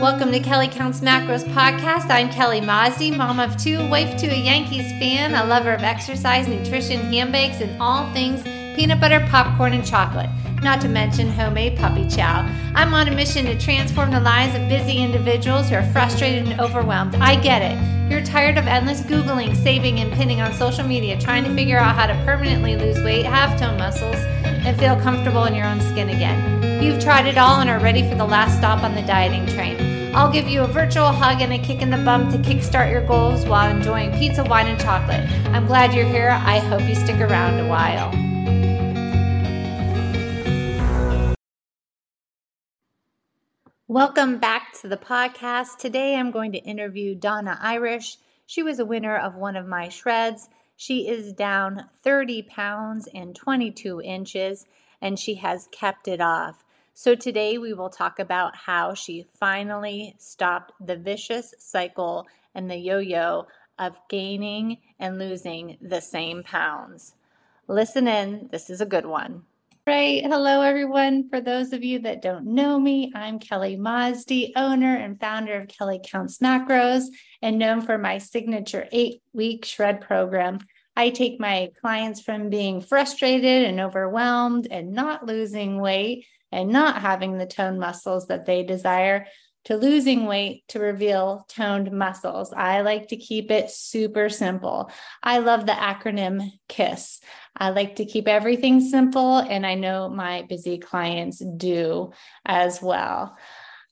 Welcome to Kelly Kounts Macros podcast. I'm Kelly Mazdi, mom of two, wife to a Yankees fan, a lover of exercise, nutrition, handbags, and all things peanut butter, popcorn, and chocolate. Not to mention homemade puppy chow. I'm on a mission to transform the lives of busy individuals who are frustrated and overwhelmed. I get it. You're tired of endless Googling, saving, and pinning on social media, trying to figure out how to permanently lose weight, have tone muscles, and feel comfortable in your own skin again. You've tried it all and are ready for the last stop on the dieting train. I'll give you a virtual hug and a kick in the bum to kickstart your goals while enjoying pizza, wine, and chocolate. I'm glad you're here. I hope you stick around a while. Welcome back to the podcast. Today I'm going to interview Donna Irish. She was a winner of one of my shreds. She is down 30 pounds and 22 inches, and she has kept it off. So, today we will talk about how she finally stopped the vicious cycle and the yo yo of gaining and losing the same pounds. Listen in, this is a good one. Right. Hello, everyone. For those of you that don't know me, I'm Kelly Mazdi, owner and founder of Kelly Kounts Macros, and known for my signature eight week shred program. I take my clients from being frustrated and overwhelmed and not losing weight and not having the tone muscles that they desire to losing weight to reveal toned muscles. I like to keep it super simple. I love the acronym KISS. I like to keep everything simple, and I know my busy clients do as well.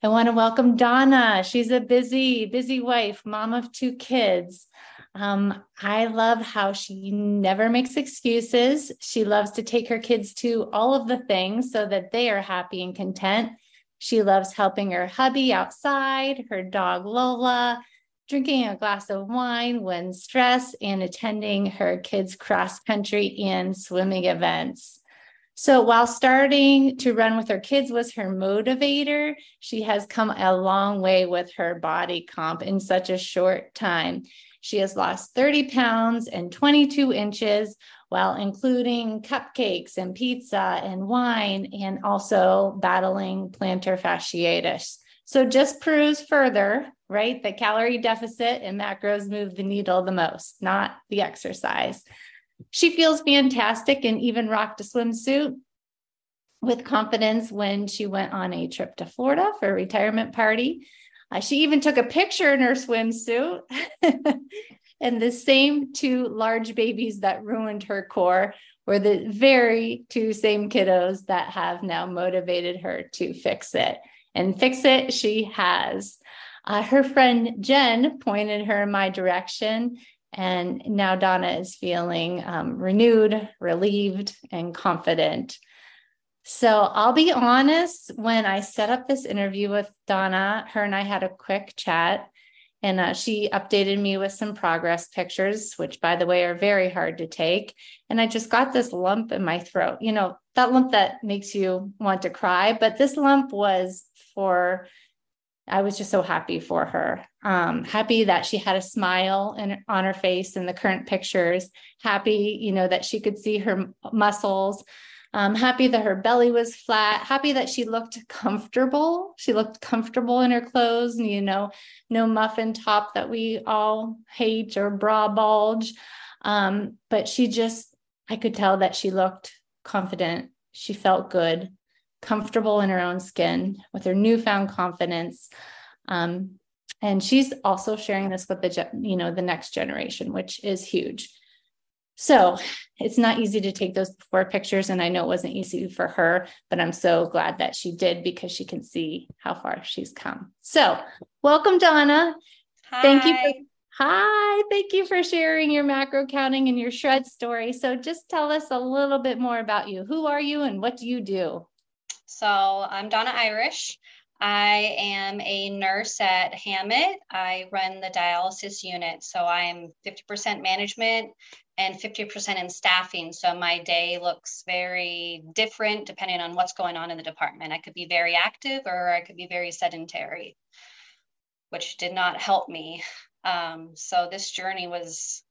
I want to welcome Donna. She's a busy, busy wife, mom of two kids. Um, I love how she never makes excuses. She loves to take her kids to all of the things so that they are happy and content. She loves helping her hubby outside, her dog Lola, drinking a glass of wine when stressed, and attending her kids' cross country and swimming events. So while starting to run with her kids was her motivator, she has come a long way with her body comp in such a short time. She has lost 30 pounds and 22 inches while including cupcakes and pizza and wine and also battling plantar fasciitis. So just proves further, right, that calorie deficit and macros move the needle the most, not the exercise. She feels fantastic and even rocked a swimsuit with confidence when she went on a trip to Florida for a retirement party. Uh, she even took a picture in her swimsuit. and the same two large babies that ruined her core were the very two same kiddos that have now motivated her to fix it. And fix it, she has. Uh, her friend Jen pointed her in my direction. And now Donna is feeling um, renewed, relieved, and confident. So I'll be honest, when I set up this interview with Donna, her and I had a quick chat, and uh, she updated me with some progress pictures, which, by the way, are very hard to take. And I just got this lump in my throat, you know, that lump that makes you want to cry. But this lump was for, I was just so happy for her. Um, happy that she had a smile in, on her face in the current pictures, happy, you know, that she could see her muscles um, happy that her belly was flat, happy that she looked comfortable. She looked comfortable in her clothes, and you know, no muffin top that we all hate or bra bulge. Um, but she just, I could tell that she looked confident. She felt good, comfortable in her own skin with her newfound confidence. Um, and she's also sharing this with the, you know, the next generation, which is huge. So it's not easy to take those before pictures. And I know it wasn't easy for her, but I'm so glad that she did because she can see how far she's come. So welcome, Donna. Hi. Thank you. For, hi. Thank you for sharing your macro counting and your shred story. So just tell us a little bit more about you. Who are you and what do you do? So I'm Donna Irish. I am a nurse at Hamot. I run the dialysis unit. So I'm 50% management, and 50% in staffing. So my day looks very different depending on what's going on in the department. I could be very active or I could be very sedentary, which did not help me. Um, so this journey was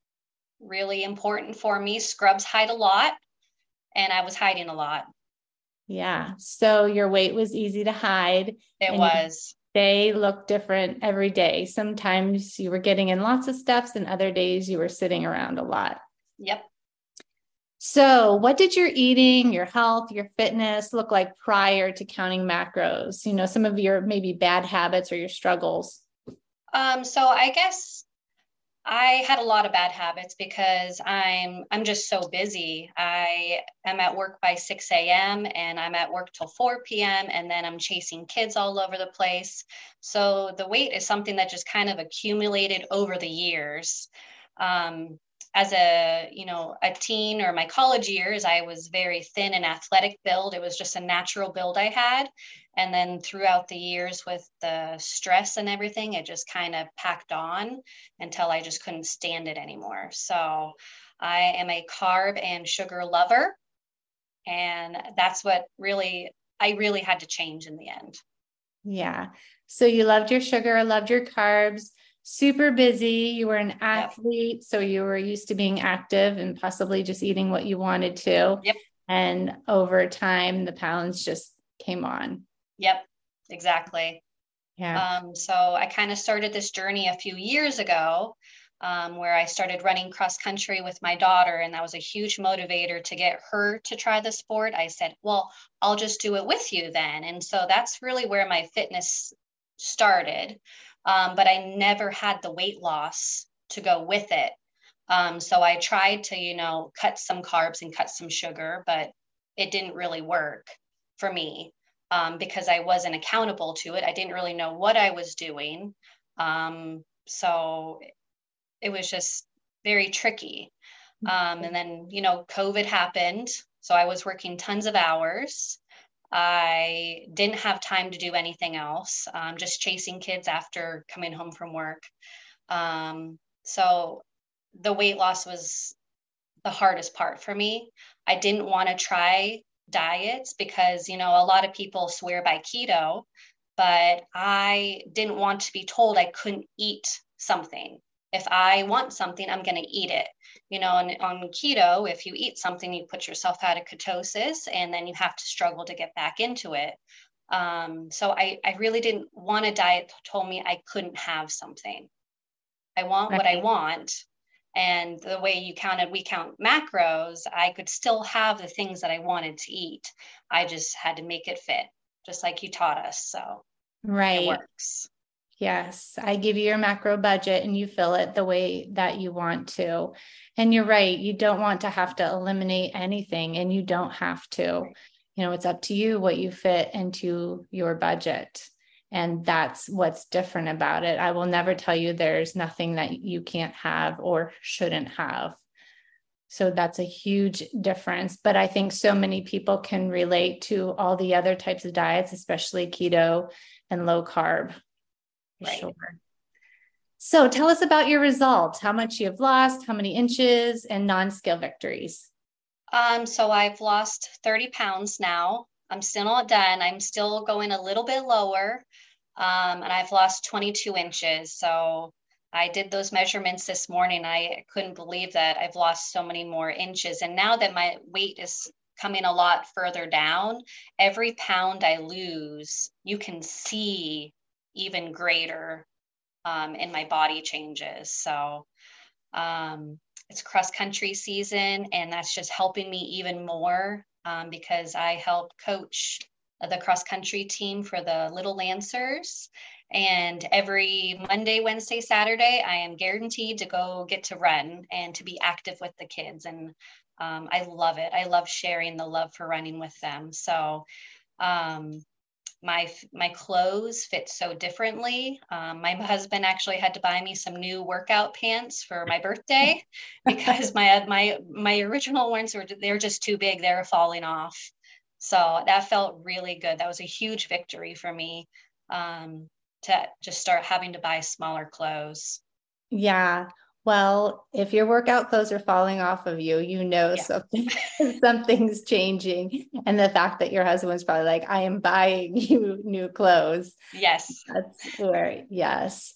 really important for me. Scrubs hide a lot, and I was hiding a lot. Yeah. So your weight was easy to hide. It was. they look different every day. Sometimes you were getting in lots of steps, and other days you were sitting around a lot. Yep. So, what did your eating, your health, your fitness look like prior to counting macros? You know, some of your maybe bad habits or your struggles. Um, so I guess I had a lot of bad habits because I'm I'm just so busy. I am at work by 6 a.m. and I'm at work till 4 p.m. and then I'm chasing kids all over the place. So the weight is something that just kind of accumulated over the years. Um, as a you know a teen or my college years i was very thin and athletic build. It was just a natural build i had. And then throughout the years with the stress and everything it just kind of packed on until i just couldn't stand it anymore. So i am a carb and sugar lover. And that's what really i really had to change in the end. Yeah. So you loved your sugar loved your carbs super busy. You were an athlete, yep. so you were used to being active and possibly just eating what you wanted to. Yep. And over time, the pounds just came on. Yep, exactly. Yeah. Um, so I kind of started this journey a few years ago. Um, where I started running cross country with my daughter, and that was a huge motivator to get her to try the sport. I said, Well, I'll just do it with you then. And so that's really where my fitness started um, but I never had the weight loss to go with it. Um, so I tried to, you know, cut some carbs and cut some sugar, but it didn't really work for me um, because I wasn't accountable to it. I didn't really know what I was doing. Um, so it was just very tricky. Um, and then, you know, COVID happened. So I was working tons of hours. I didn't have time to do anything else, um, just chasing kids after coming home from work. Um, so the weight loss was the hardest part for me. I didn't want to try diets because, you know, a lot of people swear by keto, but I didn't want to be told I couldn't eat something. If I want something, I'm going to eat it you know, on, on keto, if you eat something, you put yourself out of ketosis and then you have to struggle to get back into it. Um, so I, I really didn't want a diet that told me I couldn't have something. I want what I want. And the way you counted, we count macros, I could still have the things that I wanted to eat. I just had to make it fit, just like you taught us. So right. it works. Yes, I give you your macro budget and you fill it the way that you want to. And you're right, you don't want to have to eliminate anything and you don't have to. You know, it's up to you what you fit into your budget. And that's what's different about it. I will never tell you there's nothing that you can't have or shouldn't have. So that's a huge difference. But I think so many people can relate to all the other types of diets, especially keto and low carb. Right. Sure. So tell us about your results, how much you've lost, how many inches, and non scale victories. Um, so I've lost 30 pounds now. I'm still not done. I'm still going a little bit lower. Um, and I've lost 22 inches. So I did those measurements this morning. I couldn't believe that I've lost so many more inches. And now that my weight is coming a lot further down, every pound I lose, you can see even greater um, and my body changes. So um, it's cross country season, and that's just helping me even more um, because I help coach the cross country team for the Little Lancers. And every Monday, Wednesday, Saturday, I am guaranteed to go get to run and to be active with the kids. And um, I love it. I love sharing the love for running with them. So um, my my clothes fit so differently. Um, my husband actually had to buy me some new workout pants for my birthday because my my my original ones were they're just too big. They were falling off. So that felt really good. That was a huge victory for me um, to just start having to buy smaller clothes. Yeah. Well, if your workout clothes are falling off of you, you know yeah. something something's changing. And the fact that your husband's probably like, I am buying you new clothes. Yes. That's where, yes.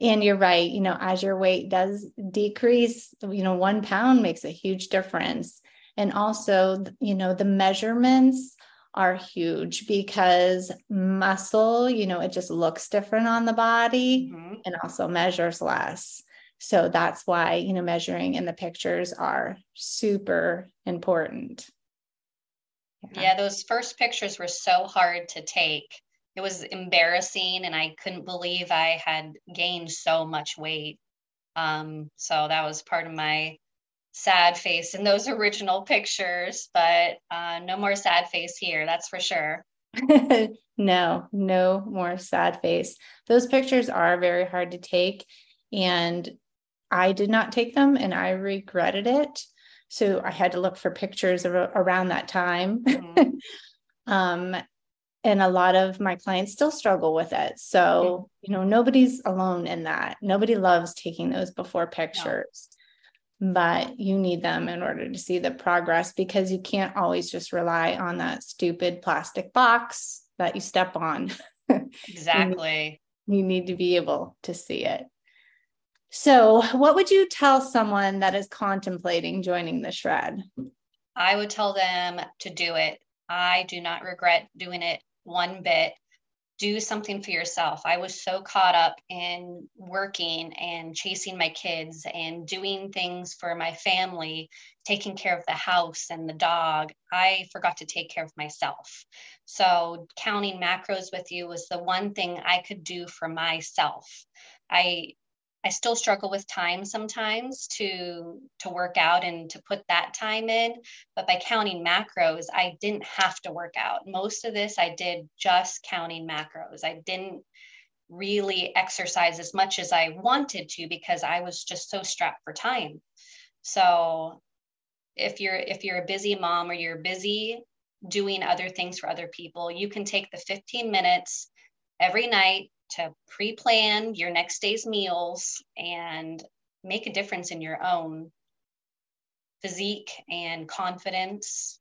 And you're right, you know, as your weight does decrease, you know, one pound makes a huge difference. And also, you know, the measurements are huge because muscle, you know, it just looks different on the body mm-hmm. and also measures less. So that's why, you know, measuring in the pictures are super important. Yeah. yeah, those first pictures were so hard to take. It was embarrassing and I couldn't believe I had gained so much weight. Um, so that was part of my sad face in those original pictures, but uh, no more sad face here, that's for sure. no, no more sad face. Those pictures are very hard to take. And I did not take them and I regretted it. So I had to look for pictures of, around that time. Mm-hmm. um, and a lot of my clients still struggle with it. So, mm-hmm. you know, nobody's alone in that. Nobody loves taking those before pictures. No but you need them in order to see the progress because you can't always just rely on that stupid plastic box that you step on. Exactly. you, need, you need to be able to see it. So, what would you tell someone that is contemplating joining the shred? I would tell them to do it. I do not regret doing it one bit do something for yourself. I was so caught up in working and chasing my kids and doing things for my family, taking care of the house and the dog. I forgot to take care of myself. So, counting macros with you was the one thing I could do for myself. I I still struggle with time sometimes to to work out and to put that time in, but by counting macros, I didn't have to work out. Most of this I did just counting macros. I didn't really exercise as much as I wanted to because I was just so strapped for time. So if you're if you're a busy mom or you're busy doing other things for other people, you can take the 15 minutes every night to pre plan your next day's meals and make a difference in your own physique and confidence.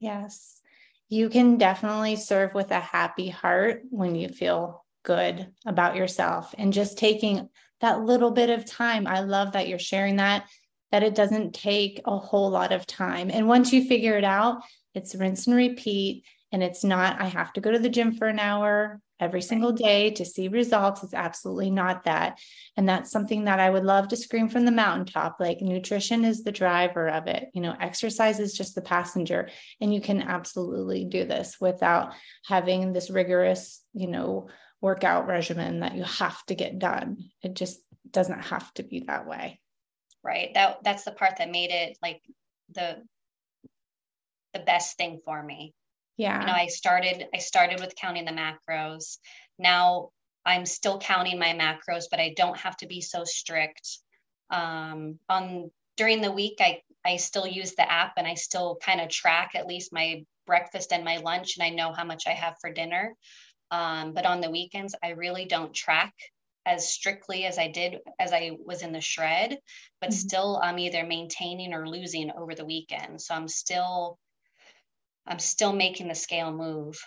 Yes, you can definitely serve with a happy heart when you feel good about yourself and just taking that little bit of time. I love that you're sharing that, that it doesn't take a whole lot of time. And once you figure it out, it's rinse and repeat. And it's not, I have to go to the gym for an hour every single day to see results. It's absolutely not that. And that's something that I would love to scream from the mountaintop. Like nutrition is the driver of it. You know, exercise is just the passenger. And you can absolutely do this without having this rigorous, you know, workout regimen that you have to get done. It just doesn't have to be that way. Right. That that's the part that made it like the the best thing for me yeah you know i started i started with counting the macros now i'm still counting my macros but i don't have to be so strict um, on during the week i i still use the app and i still kind of track at least my breakfast and my lunch and i know how much i have for dinner um, but on the weekends i really don't track as strictly as I did as I was in the shred, but mm-hmm. still I'm either maintaining or losing over the weekend. So I'm still I'm still making the scale move.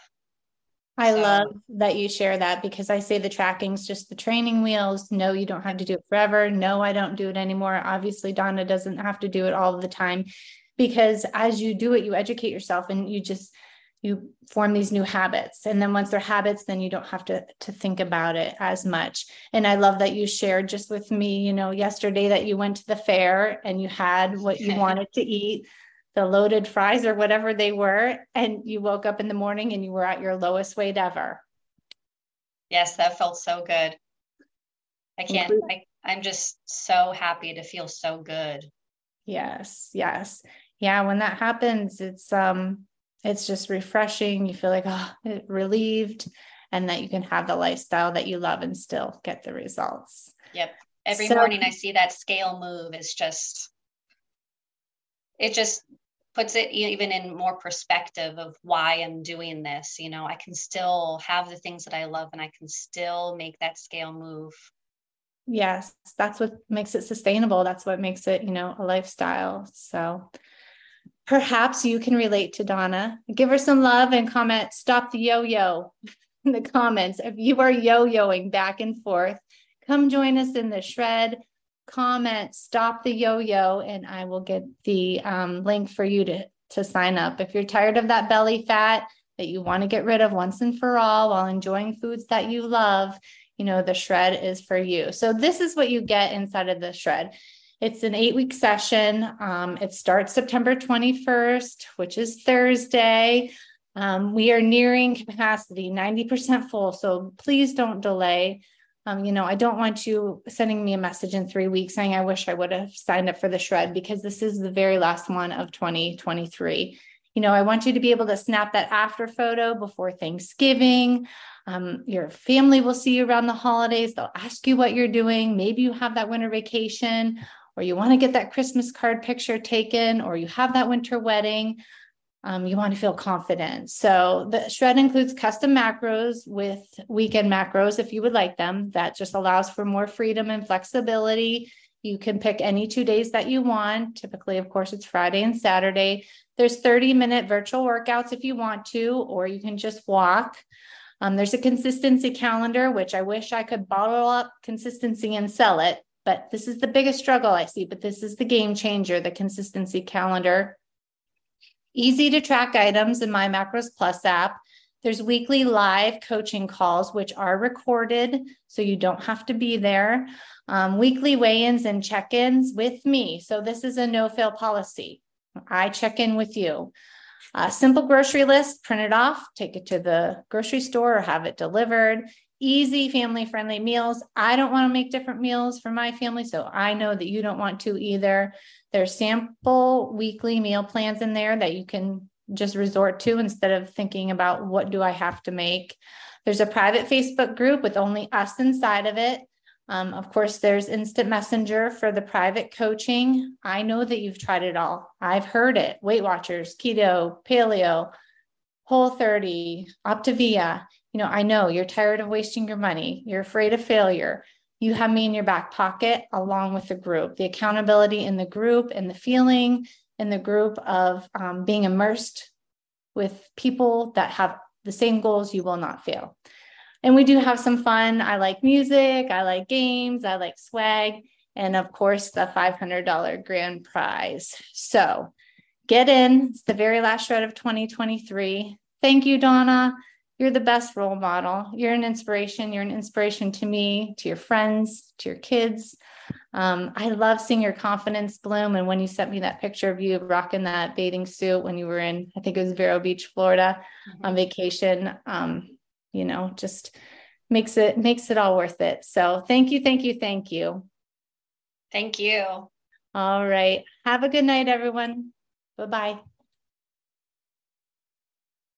I so. love that you share that because I say the tracking's just the training wheels. No, you don't have to do it forever. No, I don't do it anymore. Obviously, Donna doesn't have to do it all the time because as you do it, you educate yourself and you just you form these new habits and then once they're habits then you don't have to to think about it as much and i love that you shared just with me you know yesterday that you went to the fair and you had what you wanted to eat the loaded fries or whatever they were, and you woke up in the morning and you were at your lowest weight ever. Yes, that felt so good. I can't, I, I'm just so happy to feel so good. Yes, yes. Yeah, when that happens, it's um it's just refreshing. You feel like oh, relieved and that you can have the lifestyle that you love and still get the results. Yep. Every so, morning I see that scale move is just it just puts it even in more perspective of why I'm doing this. You know, I can still have the things that I love and I can still make that scale move. Yes, that's what makes it sustainable. That's what makes it, you know, a lifestyle. So perhaps you can relate to Donna. Give her some love and comment, stop the yo yo in the comments. If you are yo yoing back and forth, come join us in the shred comment, stop the yo yo, and I will get the um, link for you to to sign up. If you're tired of that belly fat that you want to get rid of once and for all while enjoying foods that you love, you know, the shred is for you. So, this is what you get inside of the shred. It's an eight week session. Um, it starts September 21st, which is Thursday. Um, we are nearing capacity, 90% full. So please don't delay. Um, you know, I don't want you sending me a message in three weeks saying, I wish I would have signed up for the shred because this is the very last one of 2023. You know, I want you to be able to snap that after photo before Thanksgiving. Um, your family will see you around the holidays. They'll ask you what you're doing. Maybe you have that winter vacation, or you want to get that Christmas card picture taken, or you have that winter wedding um, you want to feel confident. So the shred includes custom macros with weekend macros if you would like them. That just allows for more freedom and flexibility. You can pick any two days that you want. Typically, of course, it's Friday and Saturday. There's 30 minute virtual workouts if you want to, or you can just walk. Um, there's a consistency calendar, which I wish I could bottle up consistency and sell it, but this is the biggest struggle I see. But this is the game changer the consistency calendar easy to track items in My Macros Plus app. There's weekly live coaching calls, which are recorded, so you don't have to be there. Um, weekly weigh ins and check ins with me. So, this is a no fail policy. I check in with you. A simple grocery list, print it off, take it to the grocery store or have it delivered. Easy family friendly meals. I don't want to make different meals for my family, so I know that you don't want to either. There's sample weekly meal plans in there that you can just resort to instead of thinking about what do I have to make. There's a private Facebook group with only us inside of it. Um, of course, there's instant messenger for the private coaching. I know that you've tried it all. I've heard it Weight Watchers, keto, paleo, whole 30, Optavia. You know, I know you're tired of wasting your money. You're afraid of failure you have me in your back pocket along with the group, the accountability in the group and the feeling in the group of um, being immersed with people that have the same goals, you will not fail. And we do have some fun. I like music, I like games, I like swag, and of course, the $500 grand prize. So get in. It's the very last shred of 2023. Thank you, Donna you're the best role model. You're an inspiration. You're an inspiration to me, to your friends, to your kids. Um, I love seeing your confidence bloom. And when you sent me that picture of you rocking that bathing suit when you were in, I think it was Vero Beach, Florida, mm-hmm. on vacation, um, you know, just makes it makes it all worth it. So thank you, thank you, thank you. Thank you. All right. Have a good night, everyone. Bye bye.